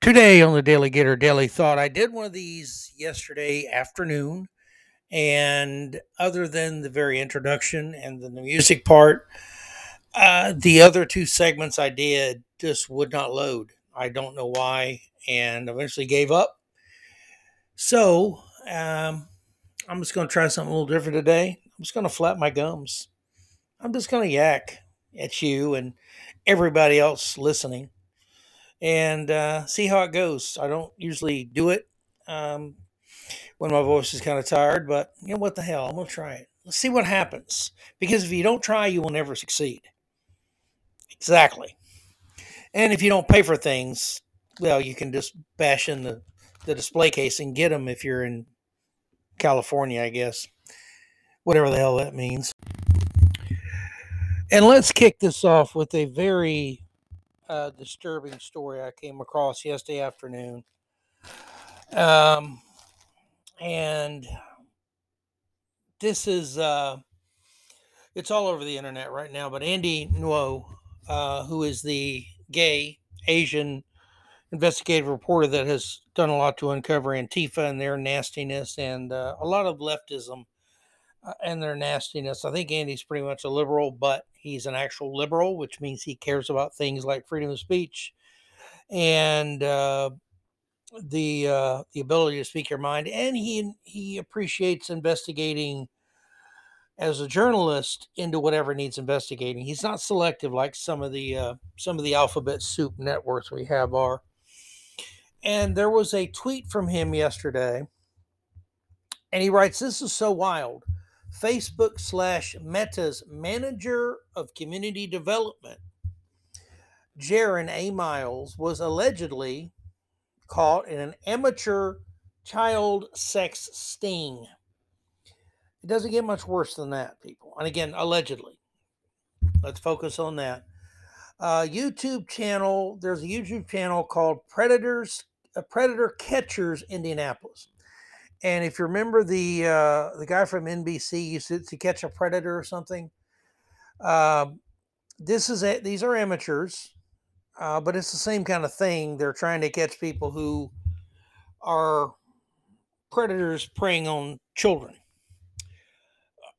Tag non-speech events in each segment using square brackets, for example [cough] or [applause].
Today on the DaleyGator DaleyThought, I did one of these yesterday afternoon. And other than the very introduction and the music part, uh, the other two segments I did just would not load. I don't know why, and eventually gave up. So um, I'm just going to try something a little different today. I'm just going to flap my gums. I'm just going to yak at you and everybody else listening and uh, see how it goes. I don't usually do it um, when my voice is kind of tired, but you know what the hell? I'm going to try it. Let's see what happens. Because if you don't try, you will never succeed. Exactly. And if you don't pay for things, well, you can just bash in the, the display case and get them if you're in California, I guess. Whatever the hell that means. And let's kick this off with a very uh, disturbing story I came across yesterday afternoon. Um, and this is, uh, it's all over the internet right now, but Andy Ngo, uh, who is the gay Asian investigative reporter that has done a lot to uncover Antifa and their nastiness and uh, a lot of leftism and their nastiness. I think Andy's pretty much a liberal, but he's an actual liberal, which means he cares about things like freedom of speech and uh, the uh, the ability to speak your mind, and he he appreciates investigating as a journalist into whatever needs investigating. He's not selective like some of the uh, some of the alphabet soup networks we have are. And there was a tweet from him yesterday, and he writes, "This is so wild." Facebook slash Meta's manager of community development, Jared A. Miles, was allegedly caught in an amateur child sex sting. It doesn't get much worse than that, people. And again, allegedly. Let's focus on that. Uh, YouTube channel. There's a YouTube channel called Predators, uh, Predator Catchers Indianapolis. And if you remember the uh, the guy from NBC used to, to catch a predator or something, uh, this is a, these are amateurs, uh, but it's the same kind of thing. They're trying to catch people who are predators preying on children.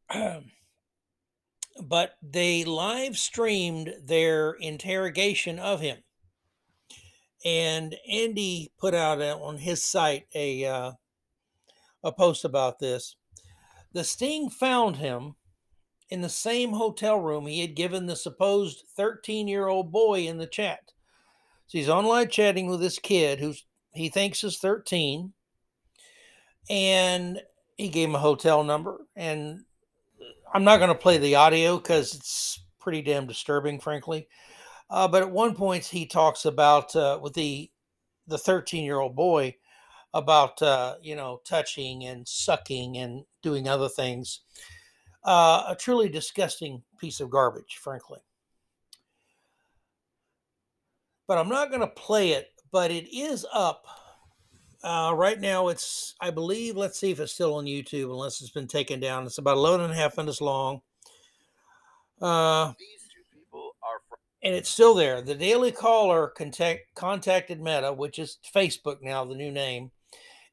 [clears throat] but they live streamed their interrogation of him. And Andy put out on his site a uh, a post about this. The sting found him in the same hotel room he had given the supposed 13 year old boy in the chat. So he's online chatting with this kid who he thinks is 13. And he gave him a hotel number. And I'm not going to play the audio because it's pretty damn disturbing, frankly. Uh, but at one point, he talks about uh, with the the 13 year old boy about uh, you know touching and sucking and doing other things. Uh, a truly disgusting piece of garbage, frankly. But I'm not going to play it. But it is up uh, right now. It's I believe. Let's see if it's still on YouTube, unless it's been taken down. It's about 11 and a half minutes long. Uh, and it's still there. The Daily Caller contact, contacted Meta, which is Facebook now, the new name,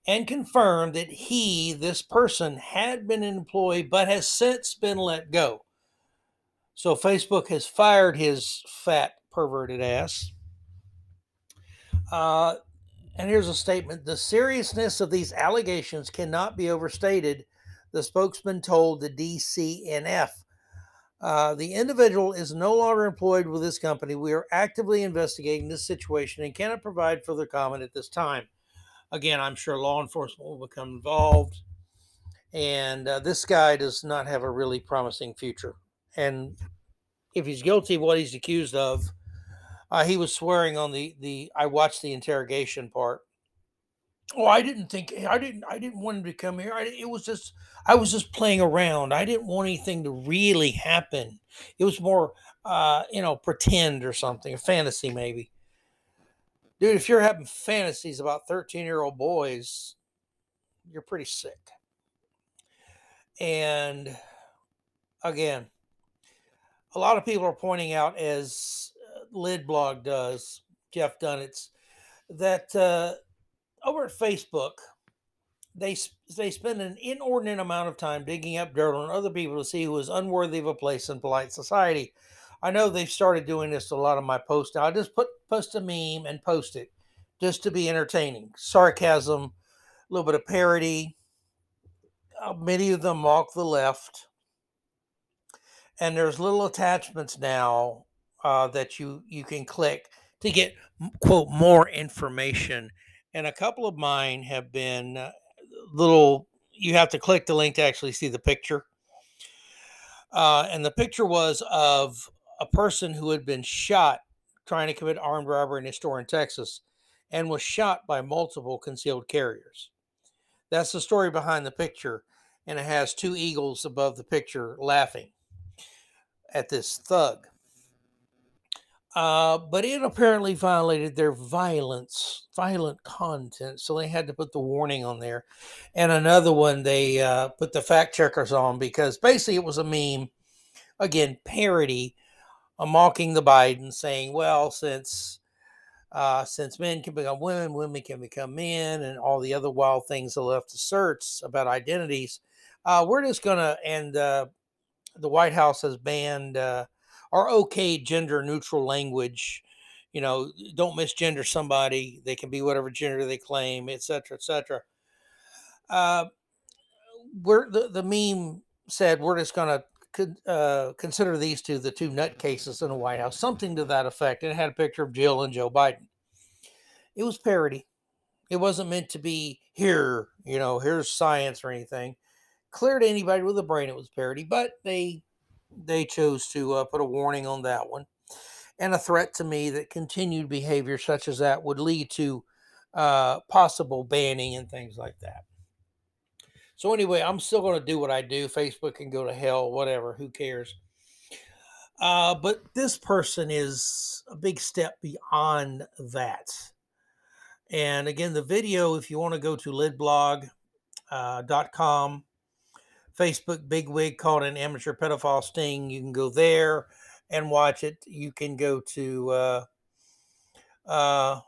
and confirmed that he, this person, had been an employee but has since been let go. So Facebook has fired his fat, perverted ass. Uh, and here's a statement The seriousness of these allegations cannot be overstated, the spokesman told the DCNF. Uh, the individual is no longer employed with this company. We are actively investigating this situation and cannot provide further comment at this time again, I'm sure law enforcement will become involved. And uh, this guy does not have a really promising future. And if he's guilty of what he's accused of, uh, he was swearing on the the. I watched the interrogation part. Oh, I didn't think I didn't I didn't want him to come here. I, it was just I was just playing around. I didn't want anything to really happen. It was more, uh, you know, pretend or something, a fantasy maybe dude, if you're having fantasies about 13 year old boys, you're pretty sick. And again, a lot of people are pointing out, as uh, Lid Blog does, Jeff Dunetz, that uh, over at Facebook, they they spend an inordinate amount of time digging up dirt on other people to see who is unworthy of a place in polite society. I know they've started doing this a lot of my posts now. I just put post a meme and post it just to be entertaining, sarcasm, a little bit of parody. Uh, many of them mock the left, and there's little attachments now uh, that you you can click to get quote more information. And a couple of mine have been uh, little. You have to click the link to actually see the picture. Uh, and the picture was of a person who had been shot trying to commit armed robbery in a store in Texas and was shot by multiple concealed carriers. That's the story behind the picture, and it has two eagles above the picture laughing at this thug. Uh, but it apparently violated their violence, violent content, so they had to put the warning on there. And another one they uh, put the fact checkers on because basically it was a meme, again parody, mocking the Biden, saying, "Well, since uh, since men can become women, women can become men, and all the other wild things the left asserts about identities, uh, we're just gonna." And uh, the White House has banned uh, or okay gender neutral language. You know, don't misgender somebody. They can be whatever gender they claim, etc., etc. Uh, we're the, the meme said we're just going to uh, consider these two the two nutcases in the White House, something to that effect. And it had a picture of Jill and Joe Biden. It was parody. It wasn't meant to be here, you know, here's science or anything. Clear to anybody with a brain, it was parody, but they they chose to uh, put a warning on that one and a threat to me that continued behavior such as that would lead to uh, possible banning and things like that. So, anyway, I'm still going to do what I do. Facebook can go to hell, whatever, who cares? Uh, but this person is a big step beyond that. And again, the video, if you want to go to lidblog.com, uh, Facebook bigwig called an amateur pedophile sting. You can go there and watch it. You can go to uh, uh,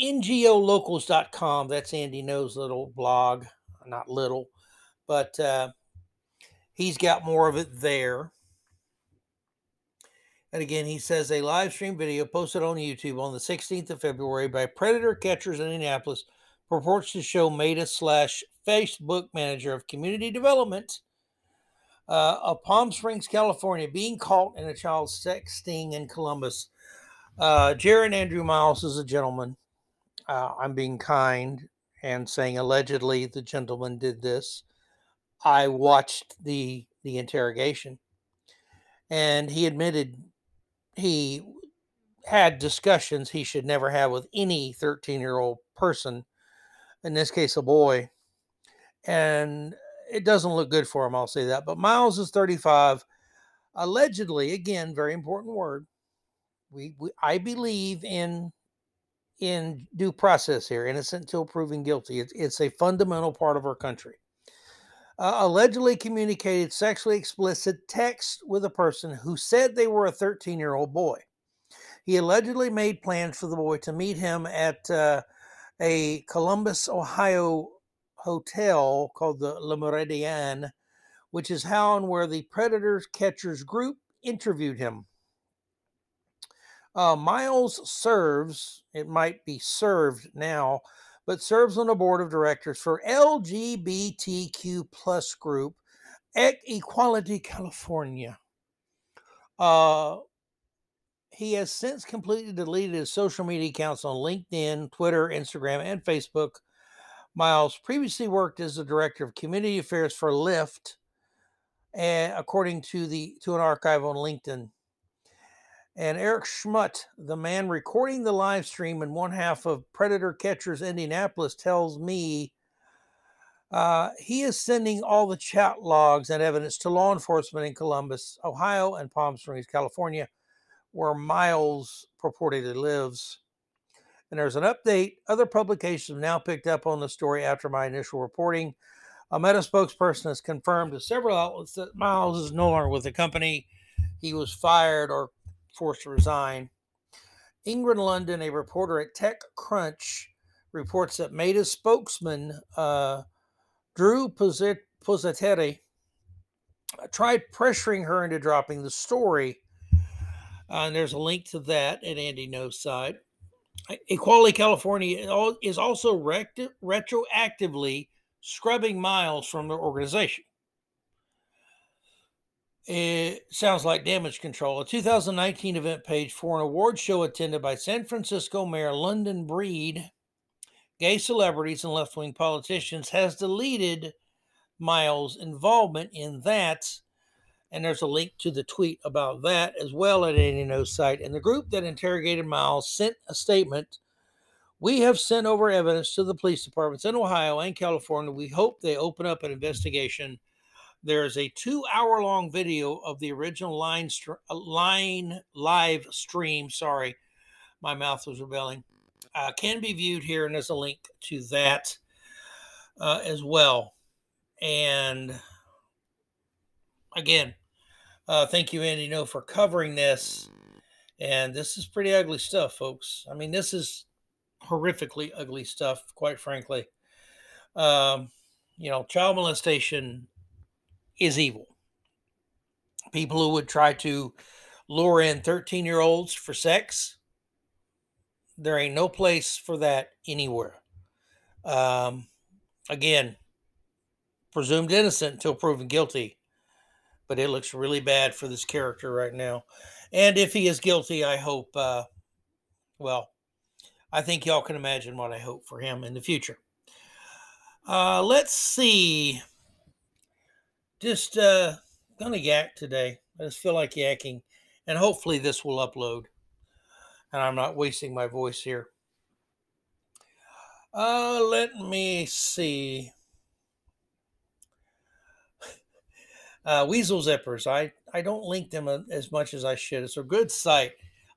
ngolocals.com. That's Andy Ngo's little blog. Not little, but uh, he's got more of it there. And again, he says a live stream video posted on YouTube on the 16th of February by Predator Catchers in Indianapolis purports to show Meta slash Facebook manager of community development uh, of Palm Springs, California, being caught in a child sex sting in Columbus. Uh, Jared Andrew Miles is a gentleman. Uh, I'm being kind and saying allegedly the gentleman did this. I watched the the interrogation, and he admitted he had discussions he should never have with any 13 year old person in this case, a boy. And it doesn't look good for him, I'll say that. But Miles is 35. Allegedly, again, very important word. We, we I believe in in due process here, innocent until proven guilty. It's, it's a fundamental part of our country. Uh, allegedly communicated sexually explicit text with a person who said they were a 13 year old boy. He allegedly made plans for the boy to meet him at uh, a Columbus, Ohio hotel called the Le Meridien, which is how and where the Predators Catchers group interviewed him. Uh, Miles serves, it might be served now, but serves on the board of directors for LGBTQ plus group Equality California. Uh, he has since completely deleted his social media accounts on LinkedIn, Twitter, Instagram, and Facebook. Miles previously worked as the director of community affairs for Lyft, and according to the to an archive on LinkedIn. And Eric Schmutte, the man recording the live stream in one half of Predator Catchers Indianapolis, tells me uh, he is sending all the chat logs and evidence to law enforcement in Columbus, Ohio, and Palm Springs, California, where Miles purportedly lives. And there's an update. Other publications have now picked up on the story after my initial reporting. A Meta spokesperson has confirmed to several outlets that Miles is no longer with the company. He was fired or forced to resign. Ingrid Lunden, a reporter at TechCrunch, reports that Meta's spokesman, uh, Drew Pusateri, tried pressuring her into dropping the story. Uh, and there's a link to that at Andy Ngo's side. Equality California is also retroactively scrubbing miles from their organization. It sounds like damage control. A 2019 event page for an award show attended by San Francisco Mayor London Breed, gay celebrities, and left wing politicians has deleted Miles' involvement in that. And there's a link to the tweet about that as well at Andy Ngo's site. And the group that interrogated Miles sent a statement. We have sent over evidence to the police departments in Ohio and California. We hope they open up an investigation. There is a two hour long video of the original line, line live stream. Sorry, my mouth was rebelling. Uh, can be viewed here, and there's a link to that uh, as well. And again, uh, thank you, Andy, Ngo, for covering this. And this is pretty ugly stuff, folks. I mean, this is horrifically ugly stuff, quite frankly. Um, you know, child molestation is evil. People who would try to lure in 13 year olds for sex, there ain't no place for that anywhere. Um, again, presumed innocent until proven guilty. But it looks really bad for this character right now. And if he is guilty, I hope, uh, well, I think y'all can imagine what I hope for him in the future. Uh, let's see. Just uh, gonna yak today. I just feel like yakking, and hopefully this will upload, and I'm not wasting my voice here. Uh, let me see. [laughs] Uh, Weasel Zippers. I, I don't link them as much as I should. It's a good site.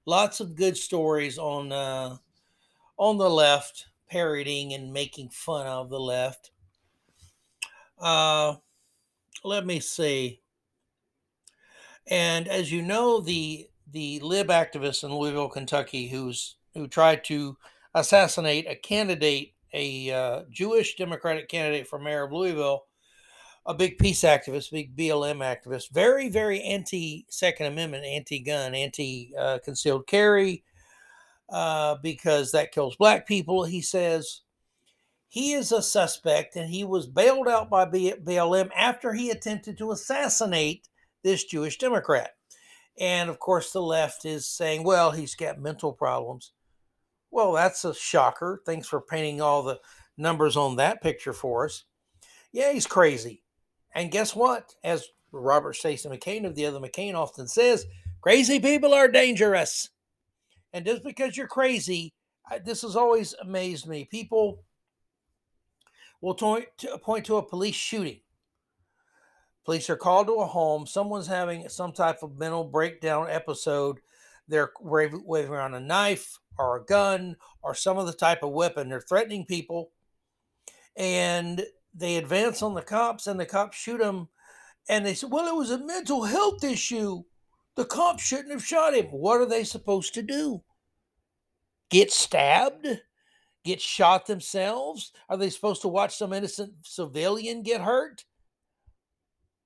Lots of good stories on uh, on the left, parroting and making fun of the left. Uh, let me see. And as you know, the the lib activist in Louisville, Kentucky, who's who tried to assassinate a candidate, a uh, Jewish Democratic candidate for mayor of Louisville, a big peace activist, big BLM activist, very, very anti Second Amendment, anti gun, anti concealed carry, uh, because that kills black people. He says he is a suspect and he was bailed out by BLM after he attempted to assassinate this Jewish Democrat. And of course, the left is saying, well, he's got mental problems. Well, that's a shocker. Thanks for painting all the numbers on that picture for us. Yeah, he's crazy. And guess what? As Robert Stacey McCain of the other McCain often says, crazy people are dangerous. And just because you're crazy, this has always amazed me. People will point to, a police shooting. Police are called to a home. Someone's having some type of mental breakdown episode. They're waving around a knife or a gun or some other type of weapon. They're threatening people. And they advance on the cops and the cops shoot them. And they said, well, it was a mental health issue. The cops shouldn't have shot him. What are they supposed to do? Get stabbed? Get shot themselves? Are they supposed to watch some innocent civilian get hurt?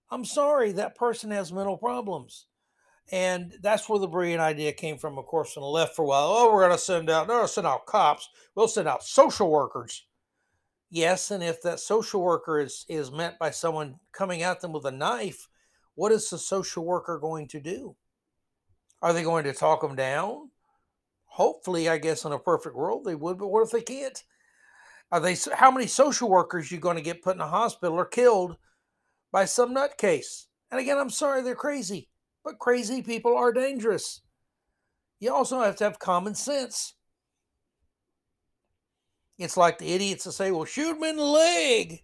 I'm sorry, that person has mental problems. And that's where the brilliant idea came from, of course, on the left for a while. Oh, we're going to send out, no, send out cops. We'll send out social workers. Yes, and if that social worker is is meant by someone coming at them with a knife, what is the social worker going to do? Are they going to talk them down? Hopefully, I guess in a perfect world they would, but what if they can't? Are they how many social workers you going to get put in a hospital or killed by some nutcase? And again, I'm sorry they're crazy, but crazy people are dangerous. You also have to have common sense. It's like the idiots that say, well, shoot him in the leg.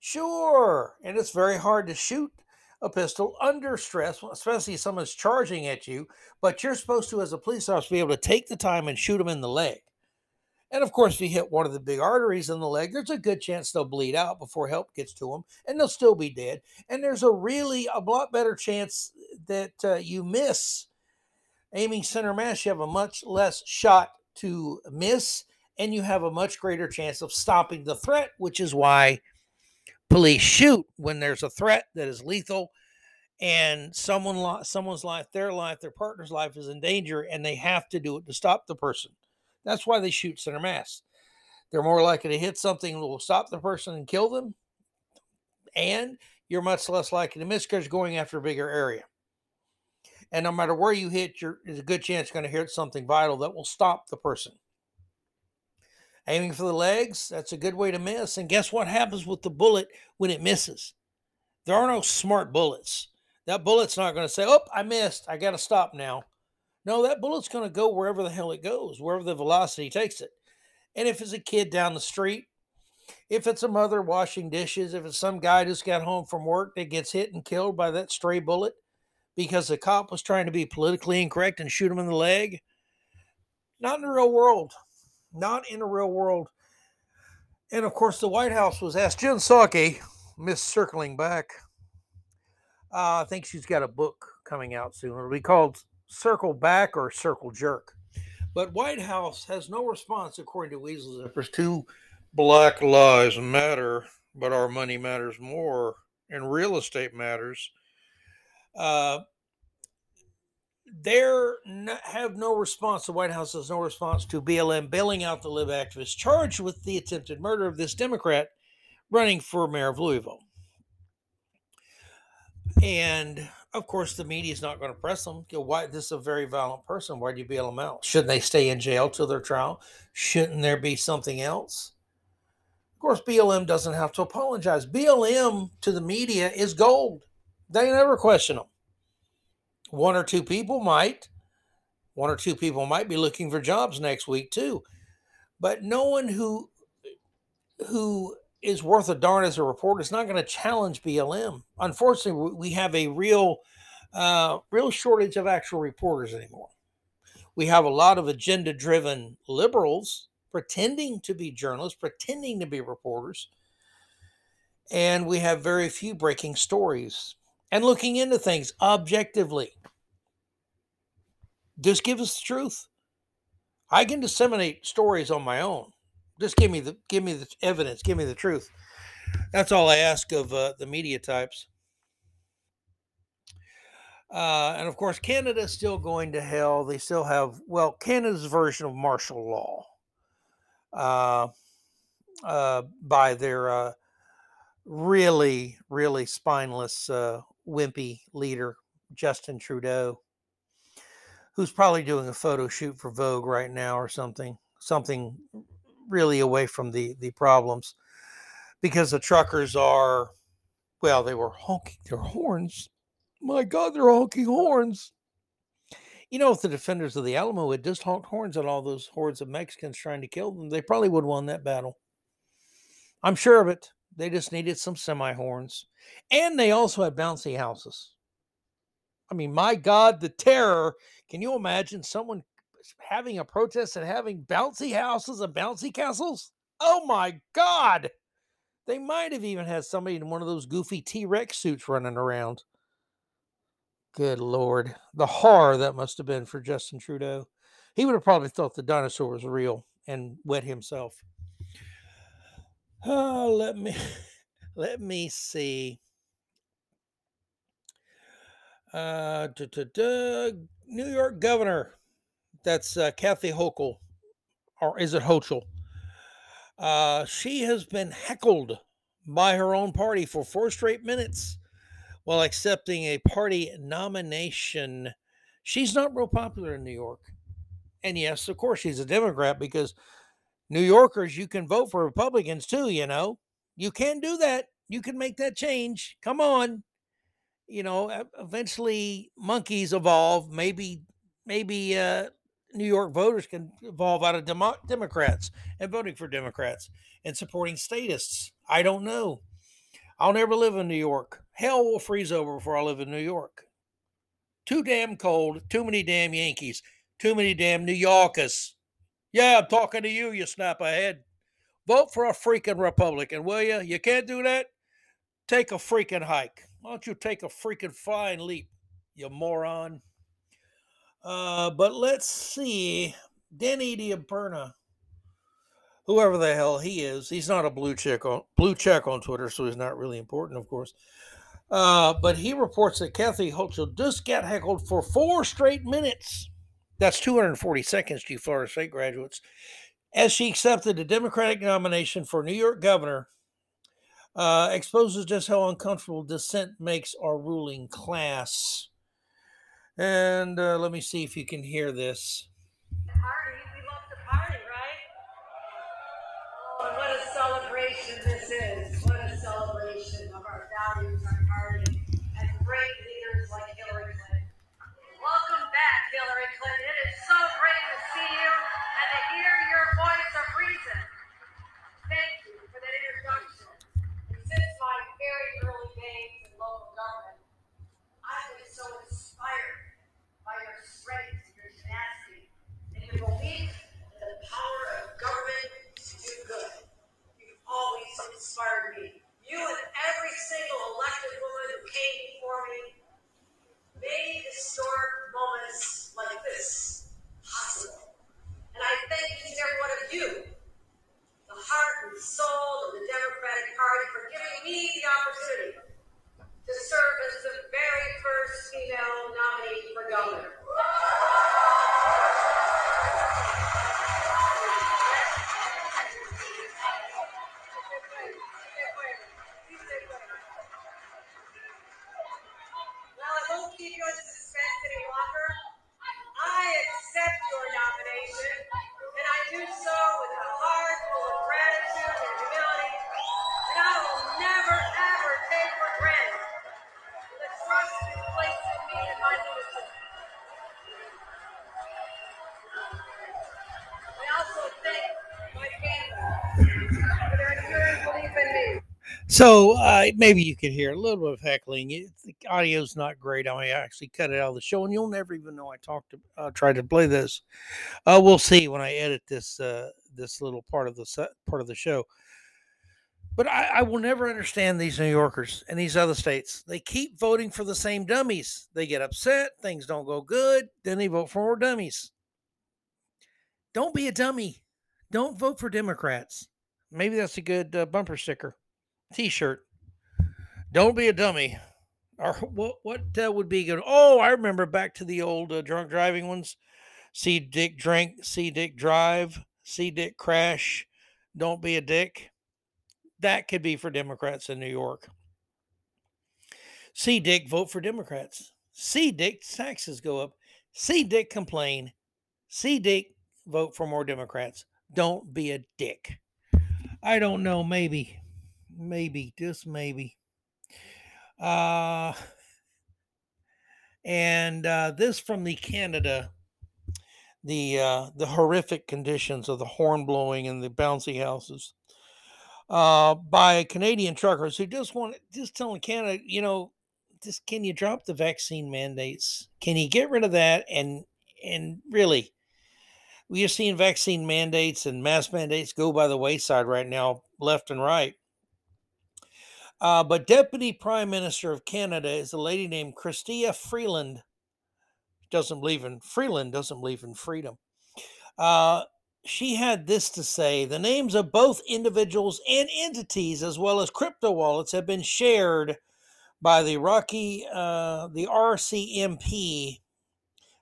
Sure. And it's very hard to shoot a pistol under stress, especially if someone's charging at you. But you're supposed to, as a police officer, be able to take the time and shoot them in the leg. And of course, if you hit one of the big arteries in the leg, there's a good chance they'll bleed out before help gets to them and they'll still be dead. And there's a really, a lot better chance that uh, you miss Aiming center mass, you have a much less shot to miss, and you have a much greater chance of stopping the threat, which is why police shoot when there's a threat that is lethal and someone someone's life their life their partner's life is in danger and they have to do it to stop the person. That's why they shoot center mass. They're more likely to hit something that will stop the person and kill them and you're much less likely to miss because you're going after a bigger area. And no matter where you hit you're, there's a good chance you're going to hit something vital that will stop the person aiming for the legs that's a good way to miss and guess what happens with the bullet when it misses there are no smart bullets that bullet's not going to say, Oh, I missed. I got to stop now. No, that bullet's going to go wherever the hell it goes, wherever the velocity takes it. And if it's a kid down the street, if it's a mother washing dishes, if it's some guy just got home from work that gets hit and killed by that stray bullet because the cop was trying to be politically incorrect and shoot him in the leg, not in the real world. Not in the real world. And of course, the White House was asked, Jen Psaki, miss circling back, uh, I think she's got a book coming out soon. It'll be called Circle Back or Circle Jerk. But White House has no response, according to Weasel Zippers, to Black Lives Matter, but our money matters more, and real estate matters. Uh, they have no response. The White House has no response to BLM bailing out the Lib activists charged with the attempted murder of this Democrat running for mayor of Louisville. And of course, the media is not going to press them. You know, why this is a very violent person? Why do you bail them out? Shouldn't they stay in jail till their trial? Shouldn't there be something else? Of course, BLM doesn't have to apologize. BLM to the media is gold. They never question them. One or two people might. One or two people might be looking for jobs next week too. But no one who who is worth a darn as a reporter is not going to challenge BLM. Unfortunately, we have a real, uh, real shortage of actual reporters anymore. We have a lot of agenda-driven liberals pretending to be journalists, pretending to be reporters, and we have very few breaking stories and looking into things objectively. Just give us the truth. I can disseminate stories on my own just give me the give me the evidence, give me the truth. That's all I ask of uh, the media types. Uh, and of course, Canada's still going to hell. They still have well, Canada's version of martial law uh, uh, by their uh, really, really spineless, uh, wimpy leader, Justin Trudeau, who's probably doing a photo shoot for Vogue right now or something. Something really away from the the problems because the truckers are well they were honking their horns. My god they're honking horns. You know if the defenders of the alamo had just honked horns at all those hordes of mexicans trying to kill them they probably would have won that battle. I'm sure of it they just needed some semi horns and they also had bouncy houses i mean my god the terror can you imagine someone having a protest and having bouncy houses and bouncy castles? Oh my God! They might have even had somebody in one of those goofy T Rex suits running around. Good Lord. The horror that must have been for Justin Trudeau. He would have probably thought the dinosaur was real and wet himself. Oh, [sighs] let me [laughs] let me see. Uh, New York governor that's uh, Kathy Hochul, or is it Hochul? Uh, she has been heckled by her own party for four straight minutes while accepting a party nomination. She's not real popular in New York. And yes, of course, she's a Democrat because New Yorkers, you can vote for Republicans too, you know. You can do that. You can make that change. Come on. You know, eventually monkeys evolve. Maybe, maybe uh, New York voters can evolve out of Demo- Democrats and voting for Democrats and supporting statists. I don't know. I'll never live in New York. Hell will freeze over before I live in New York. Too damn cold. Too many damn Yankees. Too many damn New Yorkers. Yeah, I'm talking to you, you snap ahead. Vote for a freaking Republican, will you? You can't do that? Take a freaking hike. Why don't you take a freaking flying leap, you moron? Uh, but let's see. Danny Diaperna, whoever the hell he is, he's not a blue check on blue check on Twitter, so he's not really important, of course. Uh, but he reports that Kathy Hochul just got heckled for four straight minutes. That's 240 seconds, you Florida State graduates, as she accepted the Democratic nomination for New York governor. Uh, exposes just how uncomfortable dissent makes our ruling class. And uh, let me see if you can hear this. Party, we love to party, right? Oh, what a celebration this is. And So uh, maybe you could hear a little bit of heckling. It, the audio's not great. I may actually cut it out of the show, and you'll never even know I talked to uh, tried to play this. Uh, we'll see when I edit this uh, this little part of the set, part of the show. But I, I will never understand these New Yorkers and these other states. They keep voting for the same dummies. They get upset, things don't go good, then they vote for more dummies. Don't be a dummy. Don't vote for Democrats. Maybe that's a good uh, bumper sticker. T-shirt. Don't be a dummy. Or what? What uh, would be good? Oh, I remember back to the old uh, drunk driving ones. See Dick drink. See Dick drive. See Dick crash. Don't be a dick. That could be for Democrats in New York. See Dick vote for Democrats. See Dick taxes go up. See Dick complain. See Dick vote for more Democrats. Don't be a dick. I don't know. Maybe maybe just maybe. Uh [laughs] and uh this from the canada the uh the horrific conditions of the horn blowing and the bouncy houses uh by canadian truckers who just want just telling canada you know just can you drop the vaccine mandates? Can you get rid of that? And and really we are seeing vaccine mandates and mask mandates go by the wayside right now left and right uh, but Deputy Prime Minister of Canada is a lady named Chrystia Freeland. Doesn't believe in Freeland. Doesn't believe in freedom. Uh, she had this to say: the names of both individuals and entities, as well as crypto wallets, have been shared by the Rocky, uh, the RCMP.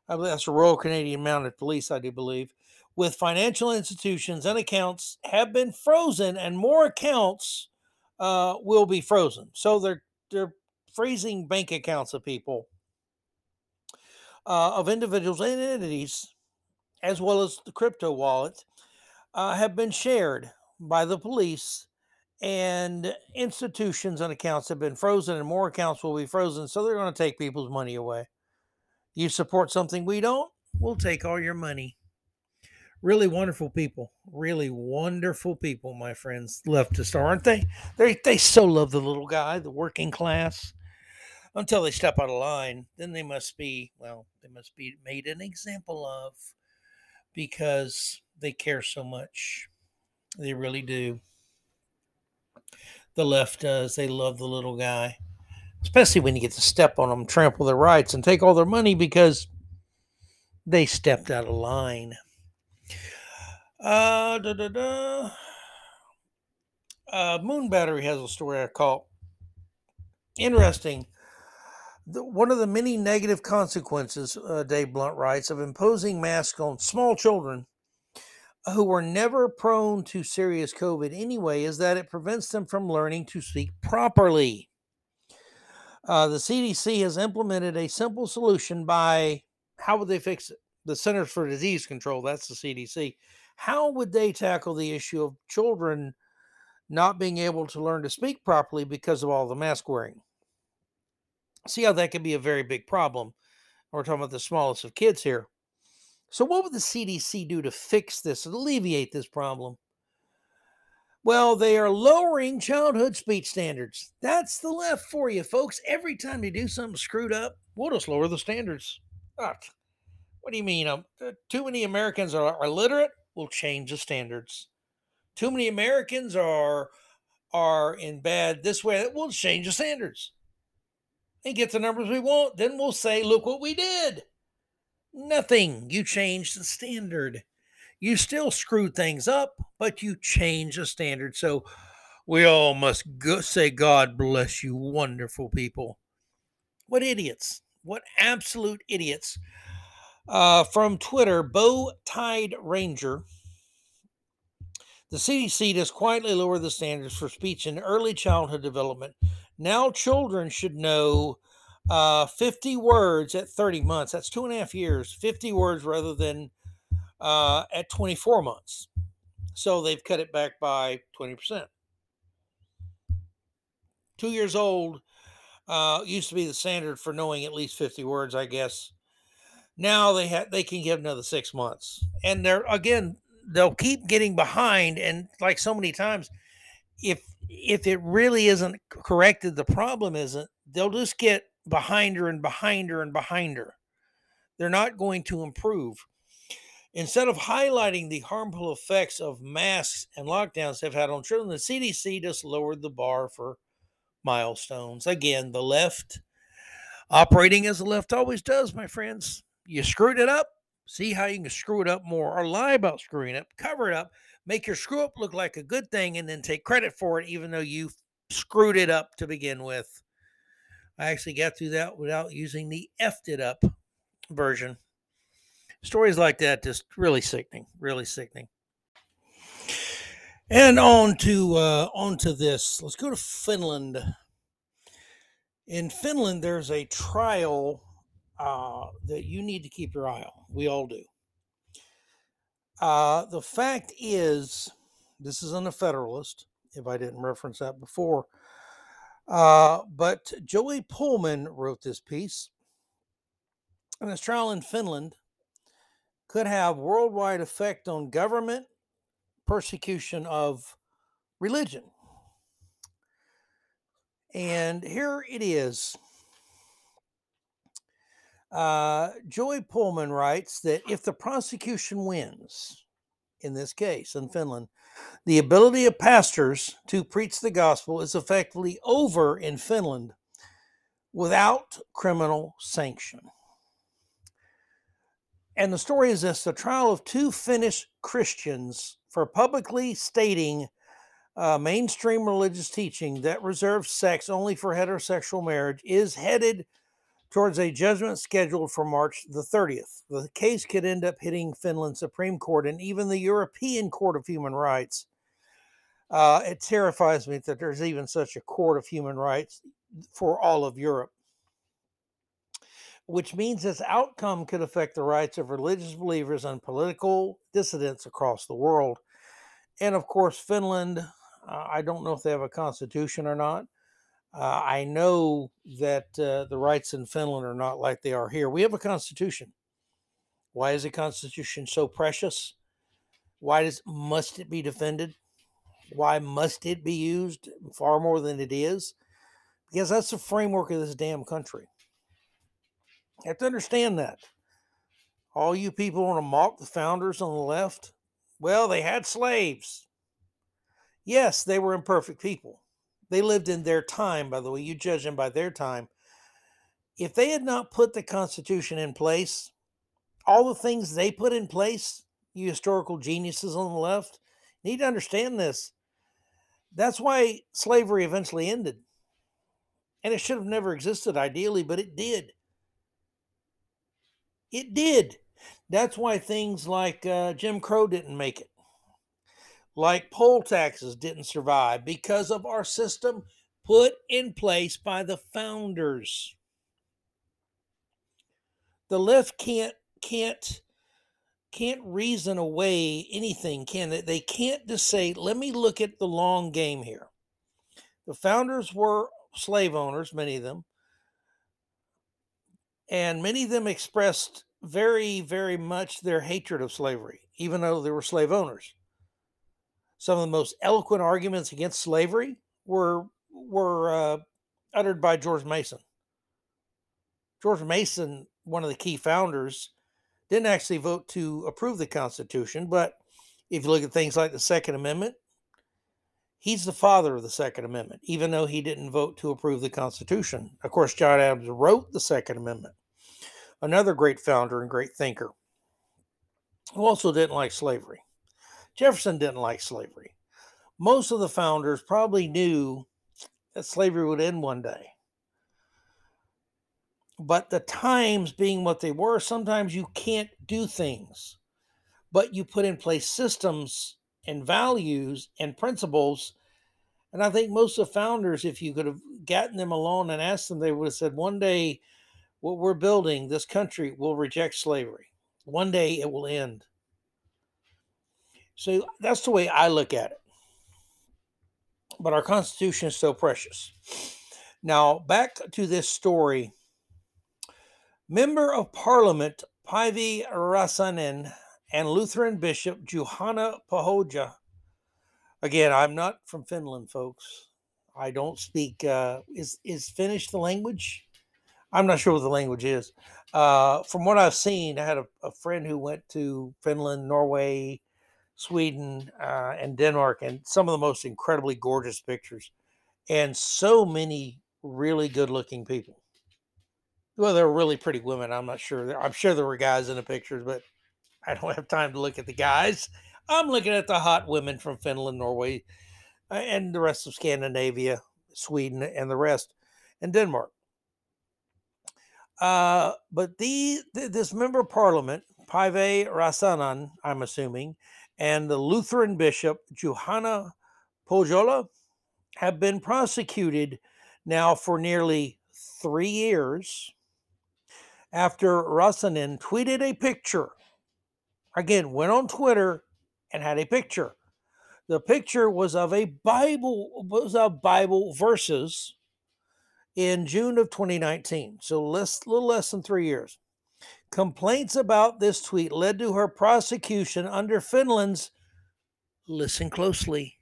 I believe that's the Royal Canadian Mounted Police, I do believe. With financial institutions and accounts have been frozen, and more accounts uh, will be frozen. So they're they're freezing bank accounts of people, uh, of individuals and entities, as well as the crypto wallet, uh, have been shared by the police, and institutions and accounts have been frozen, and more accounts will be frozen. So they're going to take people's money away. You support something we don't, we'll take all your money really wonderful people really wonderful people my friends leftists aren't they? They they so love the little guy the working class. Until they step out of line then they must be well they must be made an example of because they care so much. They really do. The left does. They love the little guy especially when you get to step on them trample their rights and take all their money because they stepped out of line. Uh, da, da, da. Uh, Moon Battery has a story I call interesting. The, one of the many negative consequences, uh, Dave Blount writes, of imposing masks on small children who were never prone to serious COVID anyway is that it prevents them from learning to speak properly. Uh, the CDC has implemented a simple solution by how would they fix it? The Centers for Disease Control, that's the CDC. How would they tackle the issue of children not being able to learn to speak properly because of all the mask wearing? See how that could be a very big problem. We're talking about the smallest of kids here. So, what would the CDC do to fix this, and alleviate this problem? Well, they are lowering childhood speech standards. That's the left for you, folks. Every time you do something screwed up, we'll just lower the standards. Ah, what do you mean? Um, uh, too many Americans are illiterate. We'll change the standards. Too many Americans are are in bad this way. We'll change the standards and get the numbers we want. Then we'll say, look what we did. Nothing. You changed the standard. You still screwed things up, but you changed the standard. So we all must go- say, God bless you, wonderful people. What idiots. What absolute idiots. Uh, from Twitter, Bow Tide Ranger. The CDC has quietly lowered the standards for speech in early childhood development. Now, children should know uh, 50 words at 30 months. That's two and a half years, 50 words rather than uh, at 24 months. So they've cut it back by 20%. Two years old uh, used to be the standard for knowing at least 50 words, I guess. Now they have they can give another six months, and they're again they'll keep getting behind. And like so many times, if if it really isn't corrected, the problem isn't. They'll just get behind her and behind her and behind her. They're not going to improve. Instead of highlighting the harmful effects of masks and lockdowns have had on children, the CDC just lowered the bar for milestones. Again, the left operating as the left always does, my friends. You screwed it up, see how you can screw it up more or lie about screwing up, cover it up, make your screw up look like a good thing, and then take credit for it, even though you screwed it up to begin with. I actually got through that without using the effed it up version. Stories like that just really sickening, really sickening. And on to uh, on to this. Let's go to Finland. In Finland, there's a trial uh, that you need to keep your eye on. We all do. Uh, the fact is, this isn't a Federalist. If I didn't reference that before, uh, but Joey Pullmann wrote this piece, and his trial in Finland could have worldwide effect on government persecution of religion. And here it is. Uh, Joey Pullmann writes that if the prosecution wins, in this case in Finland, the ability of pastors to preach the gospel is effectively over in Finland without criminal sanction. And the story is this the trial of two Finnish Christians for publicly stating uh, mainstream religious teaching that reserves sex only for heterosexual marriage is headed towards a judgment scheduled for March the 30th. The case could end up hitting Finland's Supreme Court and even the European Court of Human Rights. Uh, it terrifies me that there's even such a court of human rights for all of Europe, which means this outcome could affect the rights of religious believers and political dissidents across the world. And of course, Finland, uh, I don't know if they have a constitution or not, uh, I know that uh, the rights in Finland are not like they are here. We have a constitution. Why is a constitution so precious? Why does must it be defended? Why must it be used far more than it is? Because that's the framework of this damn country. You have to understand that. All you people want to mock the founders on the left. Well, they had slaves. Yes, they were imperfect people they lived in their time, by the way. You judge them by their time. If they had not put the Constitution in place, all the things they put in place, you historical geniuses on the left, need to understand this. That's why slavery eventually ended. And it should have never existed ideally, but it did. It did. That's why things like uh, Jim Crow didn't make it, like poll taxes didn't survive because of our system put in place by the founders. The left can't can't can't reason away anything, can they? They can't just say, "Let me look at the long game here." The founders were slave owners, many of them, and many of them expressed very, very much their hatred of slavery, even though they were slave owners. Some of the most eloquent arguments against slavery were were uh, uttered by George Mason. George Mason, one of the key founders, didn't actually vote to approve the Constitution, but if you look at things like the Second Amendment, he's the father of the Second Amendment, even though he didn't vote to approve the Constitution. Of course, John Adams wrote the Second Amendment another great founder and great thinker, who also didn't like slavery. Jefferson didn't like slavery. Most of the founders probably knew that slavery would end one day. But the times being what they were, sometimes you can't do things, but you put in place systems and values and principles. And I think most of the founders, if you could have gotten them alone and asked them, they would have said, one day what we're building, this country will reject slavery. One day it will end. So that's the way I look at it. But our Constitution is so precious. Now, back to this story. Member of Parliament Päivi Räsänen and Lutheran Bishop Juhana Pohjola. Again, I'm not from Finland, folks. I don't speak. Uh, is is Finnish the language? I'm not sure what the language is. Uh, from what I've seen, I had a, a, friend who went to Finland, Norway, Sweden, uh, and Denmark, and some of the most incredibly gorgeous pictures, and so many really good-looking people. Well, they're really pretty women. I'm not sure. I'm sure there were guys in the pictures, but I don't have time to look at the guys. I'm looking at the hot women from Finland, Norway, uh, and the rest of Scandinavia, Sweden, and the rest, and Denmark. Uh, but the, this member of parliament, Päivi Räsänen, I'm assuming, and the Lutheran bishop, Johanna Pohjola, have been prosecuted now for nearly three years after Räsänen tweeted a picture. Again, went on Twitter and had a picture. The picture was of a Bible, was of Bible verses in June of 2019, so less, little less than three years. Complaints about this tweet led to her prosecution under Finland's, listen closely,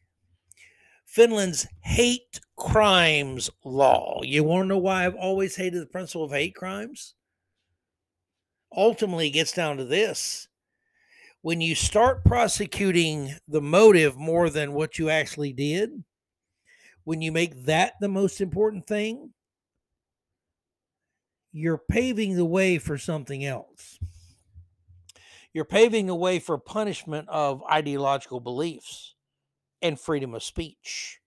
Finland's hate crimes law. You want to know why I've always hated the principle of hate crimes? Ultimately, it gets down to this. When you start prosecuting the motive more than what you actually did, when you make that the most important thing, you're paving the way for something else. You're paving the way for punishment of ideological beliefs and freedom of speech.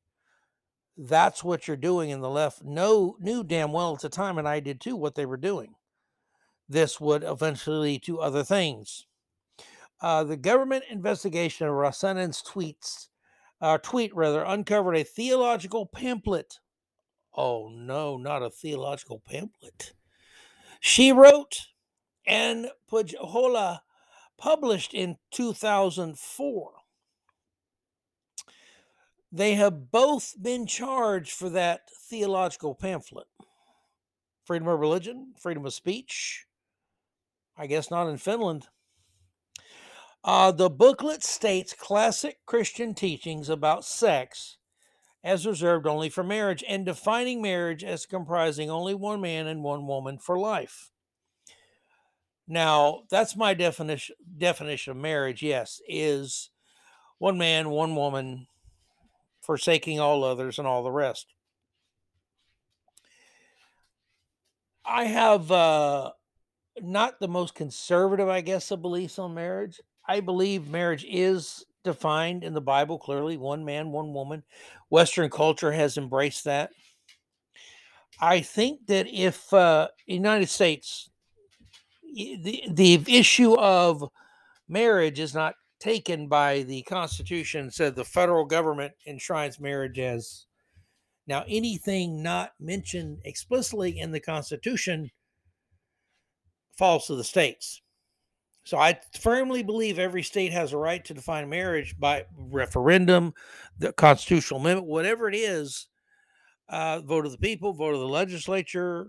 That's what you're doing in the left. No, knew damn well at the time, and I did too, what they were doing. This would eventually lead to other things. Uh, the government investigation of Räsänen's tweets, uh, tweet rather, uncovered a theological pamphlet. Oh no, not a theological pamphlet she wrote and Pohjola published in 2004. They have both been charged for that theological pamphlet. Freedom of religion, freedom of speech. I guess not in Finland. Uh, the booklet states classic Christian teachings about sex as reserved only for marriage, and defining marriage as comprising only one man and one woman for life. Now, that's my definition definition of marriage, yes, is one man, one woman, forsaking all others and all the rest. I have uh, not the most conservative, I guess, of beliefs on marriage. I believe marriage is defined in the Bible clearly one man, one woman. Western culture has embraced that. I think that if uh, United States, the the issue of marriage is not taken by the Constitution, said the federal government enshrines marriage as now anything not mentioned explicitly in the Constitution falls to the states. So I firmly believe every state has a right to define marriage by referendum, the constitutional amendment, whatever it is. Uh, vote of the people, vote of the legislature,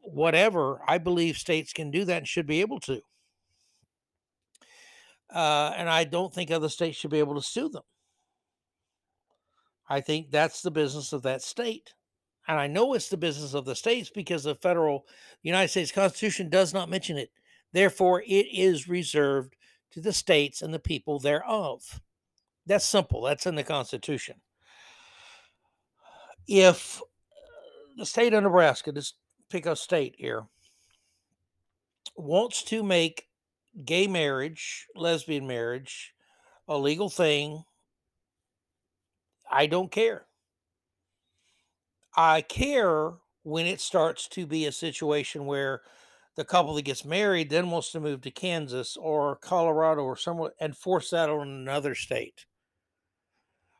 whatever. I believe states can do that and should be able to. Uh, and I don't think other states should be able to sue them. I think that's the business of that state. And I know it's the business of the states because the federal United States Constitution does not mention it. Therefore, it is reserved to the states and the people thereof. That's simple. That's in the Constitution. If uh, the state of Nebraska, just pick a state here, wants to make gay marriage, lesbian marriage, a legal thing, I don't care. I care when it starts to be a situation where the couple that gets married then wants to move to Kansas or Colorado or somewhere and force that on another state.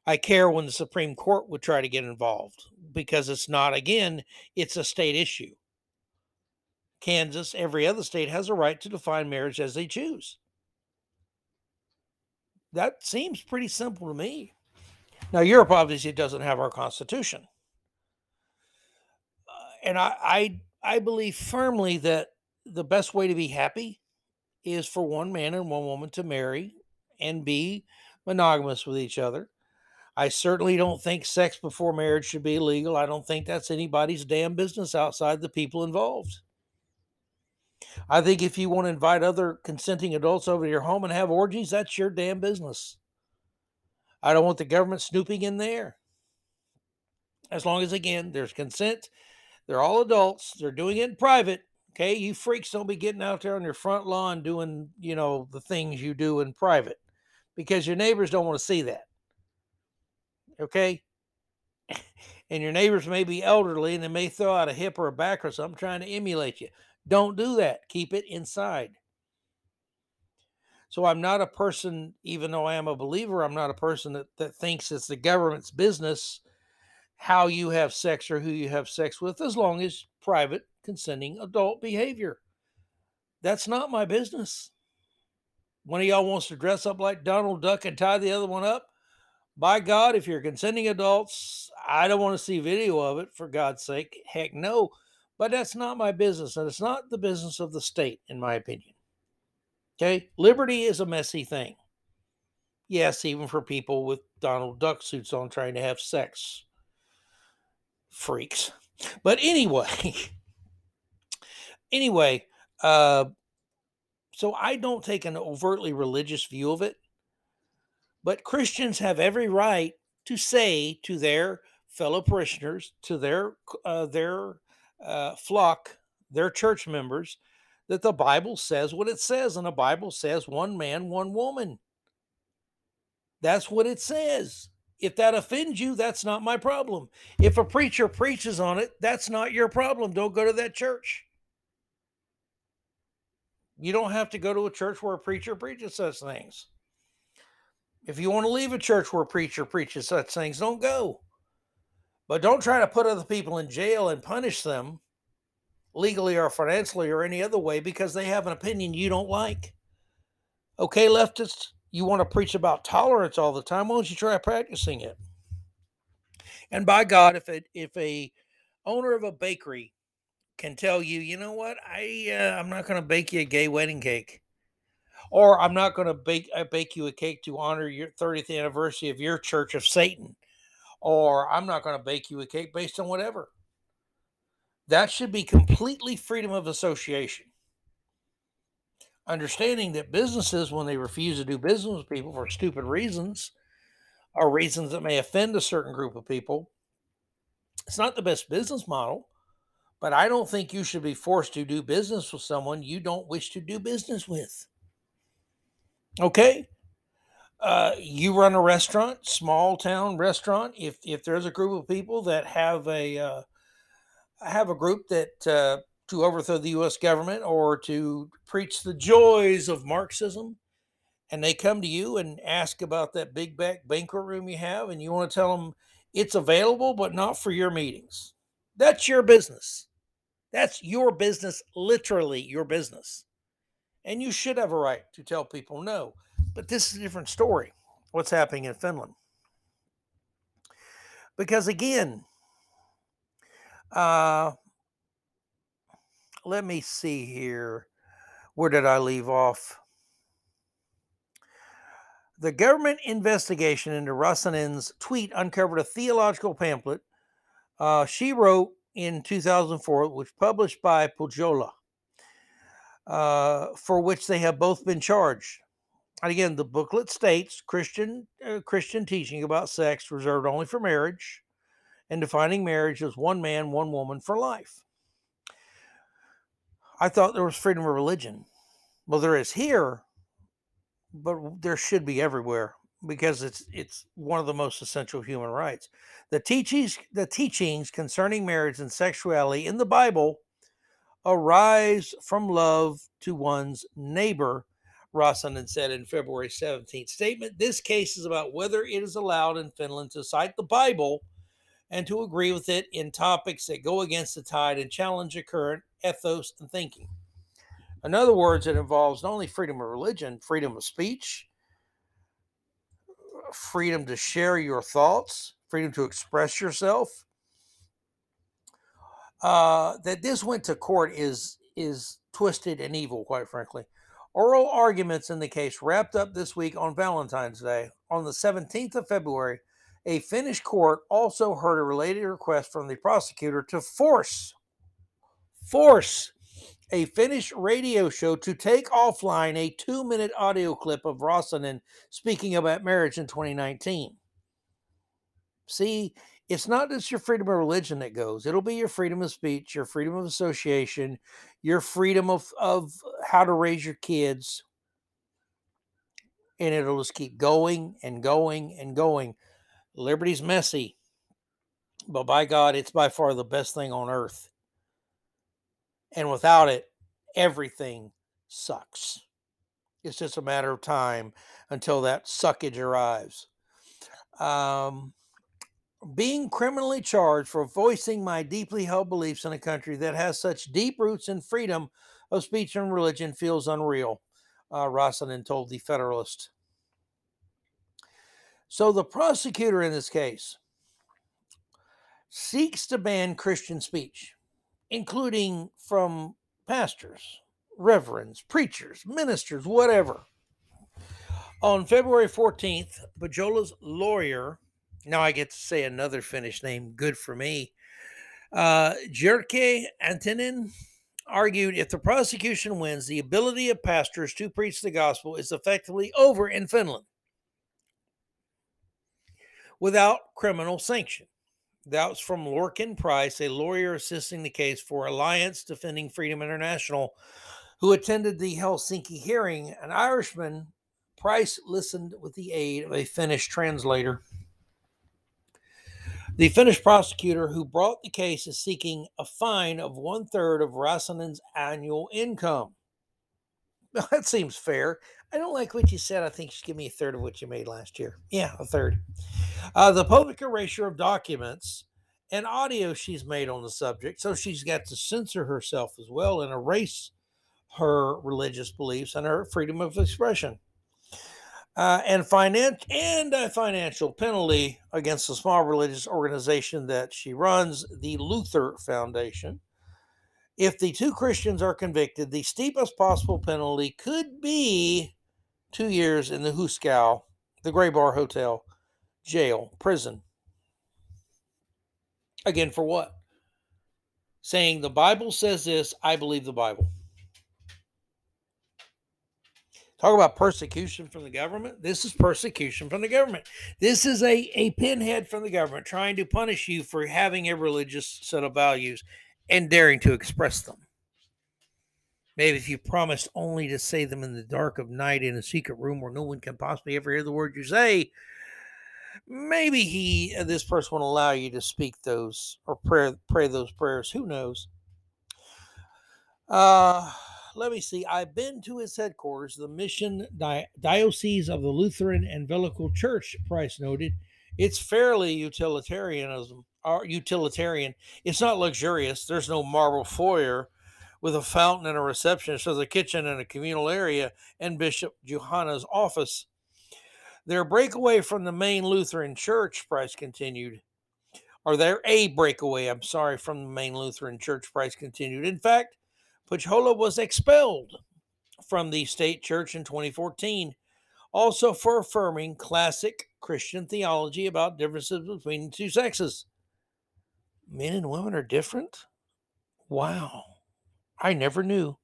I care when the Supreme Court would try to get involved because it's not, again, it's a state issue. Kansas, every other state has a right to define marriage as they choose. That seems pretty simple to me. Now, Europe obviously doesn't have our constitution. Uh, and I, I, I believe firmly that the best way to be happy is for one man and one woman to marry and be monogamous with each other. I certainly don't think sex before marriage should be illegal. I don't think that's anybody's damn business outside the people involved. I think if you want to invite other consenting adults over to your home and have orgies, that's your damn business. I don't want the government snooping in there. As long as, again, there's consent, they're all adults, they're doing it in private. Okay, you freaks don't be getting out there on your front lawn doing, you know, the things you do in private because your neighbors don't want to see that. Okay? [laughs] and your neighbors may be elderly and they may throw out a hip or a back or something trying to emulate you. Don't do that. Keep it inside. So I'm not a person, even though I am a believer, I'm not a person that, that thinks it's the government's business how you have sex or who you have sex with, as long as private, consenting adult behavior. That's not my business. One of y'all wants to dress up like Donald Duck and tie the other one up. By God, if you're consenting adults, I don't want to see video of it for God's sake. Heck no. But that's not my business, and it's not the business of the state, in my opinion. Okay, liberty is a messy thing. Yes, even for people with Donald Duck suits on trying to have sex. Freaks. But anyway, [laughs] anyway, uh, so I don't take an overtly religious view of it, but Christians have every right to say to their fellow parishioners, to their uh, their uh, flock, their church members, that the Bible says what it says, and the Bible says one man, one woman. That's what it says. If that offends you, that's not my problem. If a preacher preaches on it, that's not your problem. Don't go to that church. You don't have to go to a church where a preacher preaches such things. If you want to leave a church where a preacher preaches such things, don't go. But don't try to put other people in jail and punish them legally or financially or any other way because they have an opinion you don't like. Okay, leftists, you want to preach about tolerance all the time. Why don't you try practicing it? And by God, if a if a owner of a bakery can tell you, you know what, I uh, I'm not going to bake you a gay wedding cake, or I'm not going to bake I uh, bake you a cake to honor your 30th anniversary of your Church of Satan, or I'm not going to bake you a cake based on whatever. That should be completely freedom of association. Understanding that businesses, when they refuse to do business with people for stupid reasons, or reasons that may offend a certain group of people, it's not the best business model, But I don't think you should be forced to do business with someone you don't wish to do business with. Okay? Uh, you run a restaurant, small town restaurant. If if there's a group of people that have a uh, have a group that uh, to overthrow the U.S. government or to preach the joys of Marxism, and they come to you and ask about that big back banquet room you have, and you want to tell them it's available, but not for your meetings. That's your business. That's your business, literally your business. And you should have a right to tell people no. But this is a different story. What's happening in Finland? Because again, uh, let me see here. Where did I leave off? The government investigation into Räsänen's tweet uncovered a theological pamphlet uh, she wrote in 2004, which published by Pohjola, uh, for which they have both been charged. And again, the booklet states Christian uh, Christian teaching about sex reserved only for marriage, and defining marriage as one man, one woman for life. I thought there was freedom of religion. Well, there is here, but there should be everywhere because it's it's one of the most essential human rights. The teachings the teachings concerning marriage and sexuality in the Bible arise from love to one's neighbor, Räsänen said in February 17th statement. This case is about whether it is allowed in Finland to cite the Bible and to agree with it in topics that go against the tide and challenge the current ethos and thinking. In other words, it involves not only freedom of religion, freedom of speech, freedom to share your thoughts, freedom to express yourself. Uh, that this went to court is is twisted and evil, quite frankly. Oral arguments in the case wrapped up this week on Valentine's Day. On the 17th of February, a Finnish court also heard a related request from the prosecutor to force force a Finnish radio show to take offline a two minute audio clip of Räsänen speaking about marriage in 2019. See, it's not just your freedom of religion that goes, it'll be your freedom of speech, your freedom of association, your freedom of, of how to raise your kids. And it'll just keep going and going and going. Liberty's messy, but by God, it's by far the best thing on earth. And without it, everything sucks. It's just a matter of time until that suckage arrives. Um, being criminally charged for voicing my deeply held beliefs in a country that has such deep roots in freedom of speech and religion feels unreal, uh, Räsänen told the Federalist. So the prosecutor in this case seeks to ban Christian speech including from pastors, reverends, preachers, ministers, whatever. On February 14th, Pohjola's lawyer, now I get to say another Finnish name, good for me, uh, Jyrki Antinen, argued if the prosecution wins, the ability of pastors to preach the gospel is effectively over in Finland without criminal sanction. That was from Lorcan Price, a lawyer assisting the case for Alliance Defending Freedom International, who attended the Helsinki hearing. An Irishman, Price listened with the aid of a Finnish translator. The Finnish prosecutor who brought the case is seeking a fine of one third of Räsänen's annual income. That seems fair. I don't like what you said. I think you should give me a third of what you made last year. Yeah, a third. Uh, the public erasure of documents and audio she's made on the subject. So she's got to censor herself as well and erase her religious beliefs and her freedom of expression. Uh, and finance and a financial penalty against a small religious organization that she runs, the Luther Foundation. If the two Christians are convicted, the steepest possible penalty could be two years in the Huskow, the Gray Bar Hotel, jail, prison. Again, for what? Saying the Bible says this, I believe the Bible. Talk about persecution from the government. This is persecution from the government. This is a, a pinhead from the government trying to punish you for having a religious set of values. And daring to express them. Maybe if you promised only to say them in the dark of night in a secret room where no one can possibly ever hear the words you say, maybe he, uh, this person, will allow you to speak those or pray, pray those prayers. Who knows? Uh, let me see. I've been to his headquarters, the Mission Di- Diocese of the Lutheran Evangelical Church. Price noted, it's fairly utilitarianism. Or utilitarian. It's not luxurious. There's no marble foyer with a fountain and a receptionist. There's a kitchen and a communal area, and Bishop Johanna's office. Their breakaway from the main Lutheran church, Price continued, or they're a breakaway, I'm sorry, from the main Lutheran church, Price continued. In fact, Pohjola was expelled from the state church in 2014, also for affirming classic Christian theology about differences between the two sexes. Men and women are different? Wow. I never knew.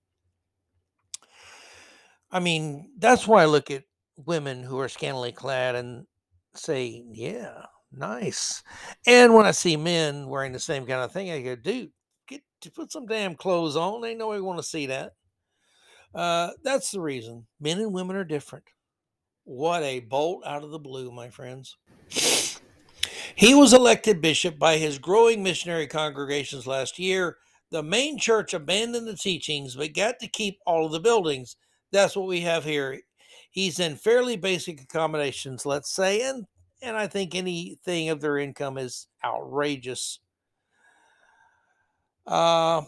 I mean, that's why I look at women who are scantily clad and say, yeah, nice. And when I see men wearing the same kind of thing, I go, dude, get to put some damn clothes on. They know we want to see that. Uh, that's the reason. Men and women are different. What a bolt out of the blue, my friends. He was elected bishop by his growing missionary congregations last year. The main church abandoned the teachings but got to keep all of the buildings. That's what we have here. He's in fairly basic accommodations, let's say, and and I think anything of their income is outrageous. Uh,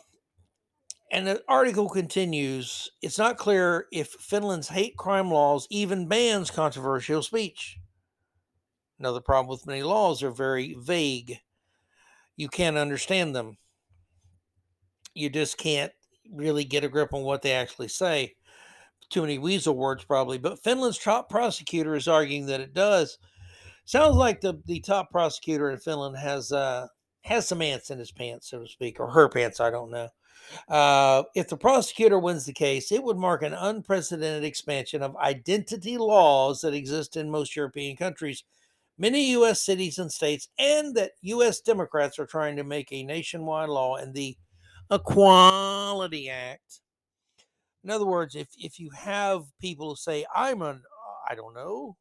and the article continues it's not clear if Finland's hate crime laws even bans controversial speech. Another problem with many laws are very vague. You can't understand them. You just can't really get a grip on what they actually say. Too many weasel words, probably. But Finland's top prosecutor is arguing that it does. Sounds like the, the top prosecutor in Finland has uh, has some ants in his pants, so to speak, or her pants. I don't know. Uh, if the prosecutor wins the case, it would mark an unprecedented expansion of identity laws that exist in most European countries, many U.S. cities and states, and that U.S. Democrats are trying to make a nationwide law in the Equality Act. In other words, if, if you have people say, I'm an, I don't know,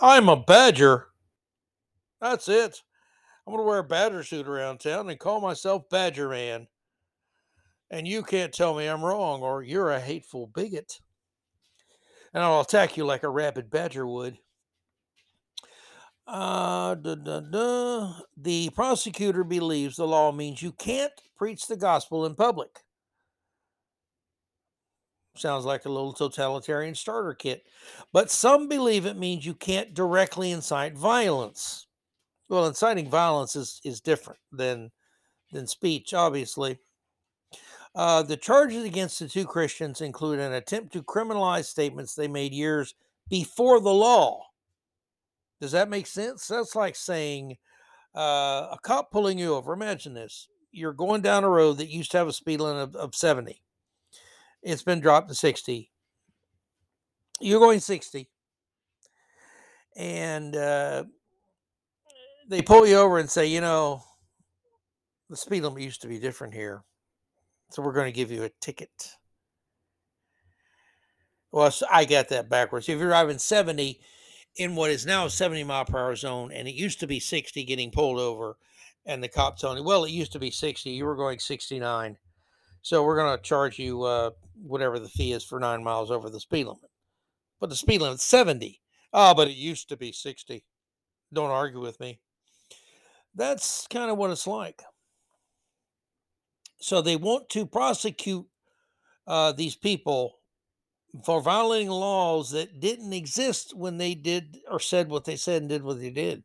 I'm a badger, that's it. I'm going to wear a badger suit around town and call myself Badger Man. And you can't tell me I'm wrong or you're a hateful bigot. And I'll attack you like a rabid badger would. Duh, duh, duh. The prosecutor believes the law means you can't preach the gospel in public. Sounds like a little totalitarian starter kit. But some believe it means you can't directly incite violence. Well, inciting violence is, is different than than speech, obviously. Uh, the charges against the two Christians include an attempt to criminalize statements they made years before the law. Does that make sense? That's like saying uh, a cop pulling you over. Imagine this you're going down a road that used to have a speed limit of, of 70, it's been dropped to 60. You're going 60. And uh, they pull you over and say, you know, the speed limit used to be different here. So we're going to give you a ticket. Well, I got that backwards. If you're driving 70 in what is now a 70 mile per hour zone, and it used to be 60 getting pulled over, and the cop telling you, well, it used to be 60, you were going 69. So we're going to charge you uh, whatever the fee is for nine miles over the speed limit. But the speed limit's 70. Oh, but it used to be 60. Don't argue with me. That's kind of what it's like. So they want to prosecute uh, these people for violating laws that didn't exist when they did or said what they said and did what they did.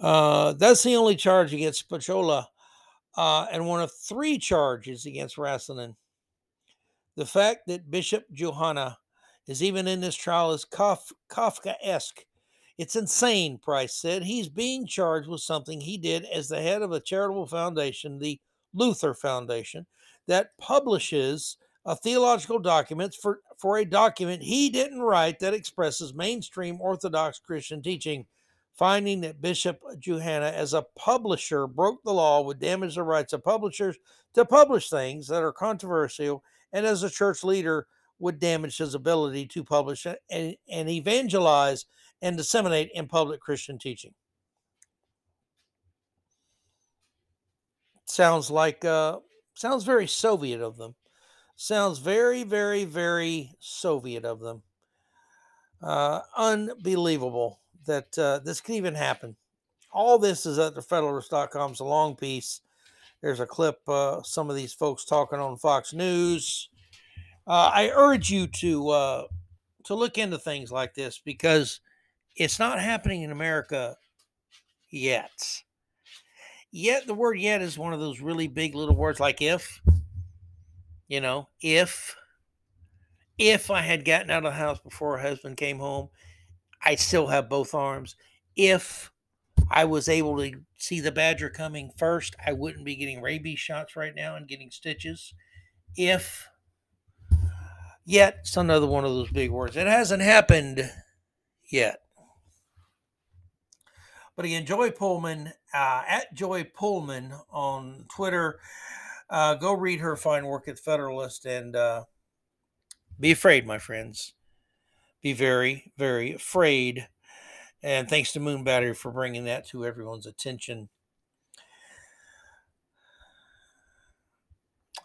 Uh, that's the only charge against Pohjola uh, and one of three charges against Räsänen. The fact that Bishop Johanna is even in this trial is Kaf- Kafka-esque. It's insane, Price said. He's being charged with something he did as the head of a charitable foundation, the Luther Foundation, that publishes theological documents for, for a document he didn't write that expresses mainstream Orthodox Christian teaching finding that Bishop Johanna, as a publisher, broke the law would damage the rights of publishers to publish things that are controversial, and as a church leader, would damage his ability to publish and, and evangelize and disseminate in public Christian teaching. Sounds like, uh, sounds very Soviet of them. Sounds very, very, very Soviet of them. Uh, unbelievable that uh, this could even happen. All this is at the Federalist.com. It's a long piece. There's a clip, uh, some of these folks talking on Fox News. Uh, I urge you to uh, to look into things like this because it's not happening in America yet. Yet the word yet is one of those really big little words like if. You know, if if I had gotten out of the house before her husband came home, I'd still have both arms. If I was able to see the badger coming first, I wouldn't be getting rabies shots right now and getting stitches. If yet, it's another one of those big words. It hasn't happened yet. But again, Joy Pullmann uh, at Joy Pullmann on Twitter. Uh, go read her fine work at Federalist and uh, be afraid, my friends. Be very, very afraid. And thanks to Moonbattery for bringing that to everyone's attention.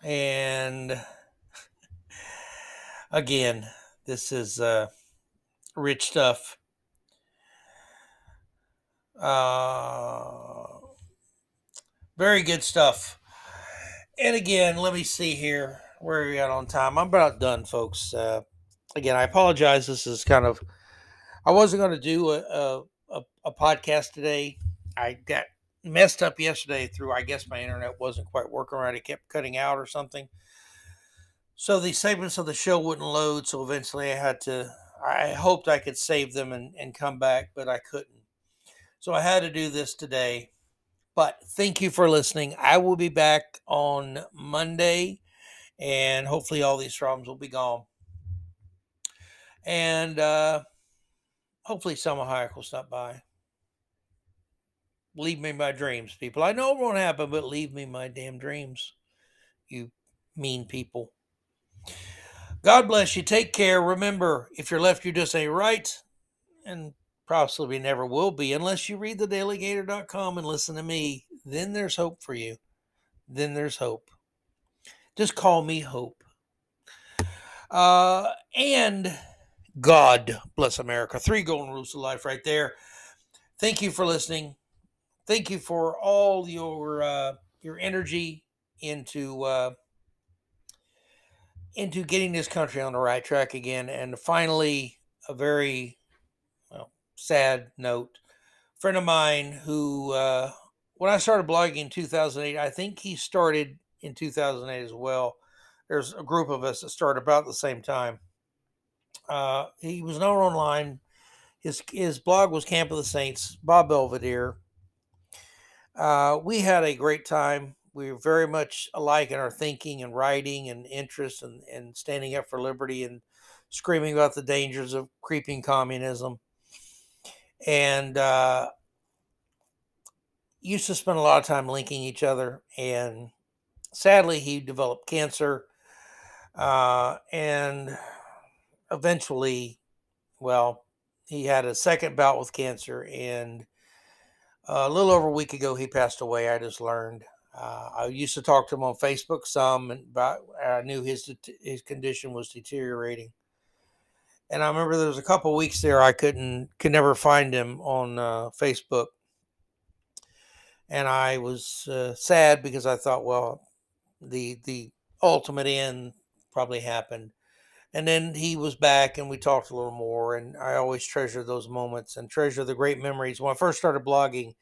And [laughs] again, this is uh, rich stuff. Uh, very good stuff. And again, let me see here where are we at on time. I'm about done, folks. Uh, again, I apologize. This is kind of I wasn't going to do a, a, a podcast today. I got messed up yesterday through I guess my internet wasn't quite working right. It kept cutting out or something. So the segments of the show wouldn't load. So eventually I had to. I hoped I could save them and, and come back, but I couldn't. So I had to do this today. But thank you for listening. I will be back on Monday, and hopefully all these problems will be gone. And uh, hopefully Salma Hayek will stop by. Leave me my dreams, people. I know it won't happen, but leave me my damn dreams, you mean people. God bless you. Take care. Remember, if you're left, you just ain't right. And possibly never will be unless you read thedaleygator.com and listen to me. Then there's hope for you. Then there's hope. Just call me Hope. Uh, and God bless America. Three golden rules of life right there. Thank you for listening. Thank you for all your uh, your energy into uh, into getting this country on the right track again. And finally, a very sad note. A friend of mine who, uh, when I started blogging in 2008, I think he started in 2008 as well. There's a group of us that started about the same time. Uh, he was known online. His his blog was Camp of the Saints. Bob Belvedere. Uh, we had a great time. We were very much alike in our thinking and writing and interest and, and standing up for liberty and screaming about the dangers of creeping communism and uh, used to spend a lot of time linking each other. And sadly, he developed cancer, uh, and eventually, well, he had a second bout with cancer, and a little over a week ago, he passed away. I just learned. Uh, I used to talk to him on Facebook some, and I knew his his condition was deteriorating and I remember there was a couple weeks there I couldn't could never find him on uh, Facebook, and I was uh, sad because I thought, well, the the ultimate end probably happened, and then he was back and we talked a little more, and I always treasure those moments and treasure the great memories. When I first started blogging,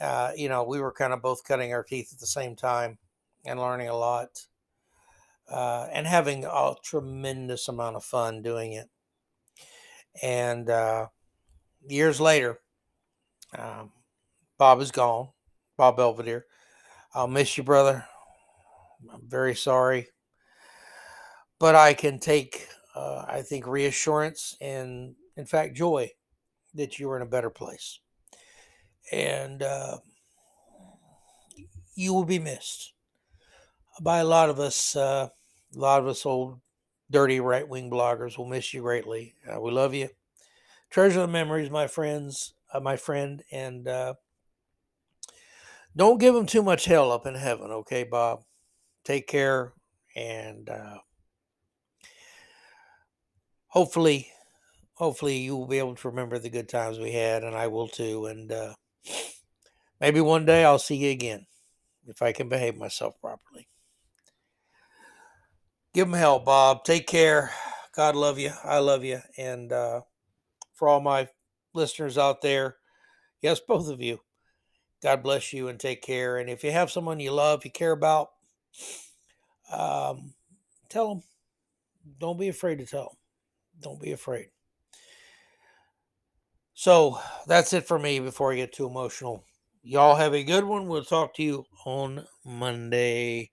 uh, you know, we were kind of both cutting our teeth at the same time and learning a lot. Uh, and having a tremendous amount of fun doing it. And uh, years later, um, Bob is gone. Bob Belvedere. I'll miss you, brother. I'm very sorry. But I can take, uh, I think, reassurance and, in fact, joy that you are in a better place. and uh, you will be missed by a lot of us. Uh, a lot of us old dirty right wing bloggers will miss you greatly. Uh, we love you. Treasure the memories, my friends, uh, my friend, and uh, don't give them too much hell up in heaven, okay, Bob? Take care, and uh, hopefully, hopefully you will be able to remember the good times we had, and I will too. And uh, maybe one day I'll see you again if I can behave myself properly. Give them hell, Bob. Take care. God love you. I love you. And uh, for all my listeners out there, yes, both of you, God bless you and take care. And if you have someone you love, you care about, um, tell them. Don't be afraid to tell them. Don't be afraid. So that's it for me before I get too emotional. Y'all have a good one. We'll talk to you on Monday.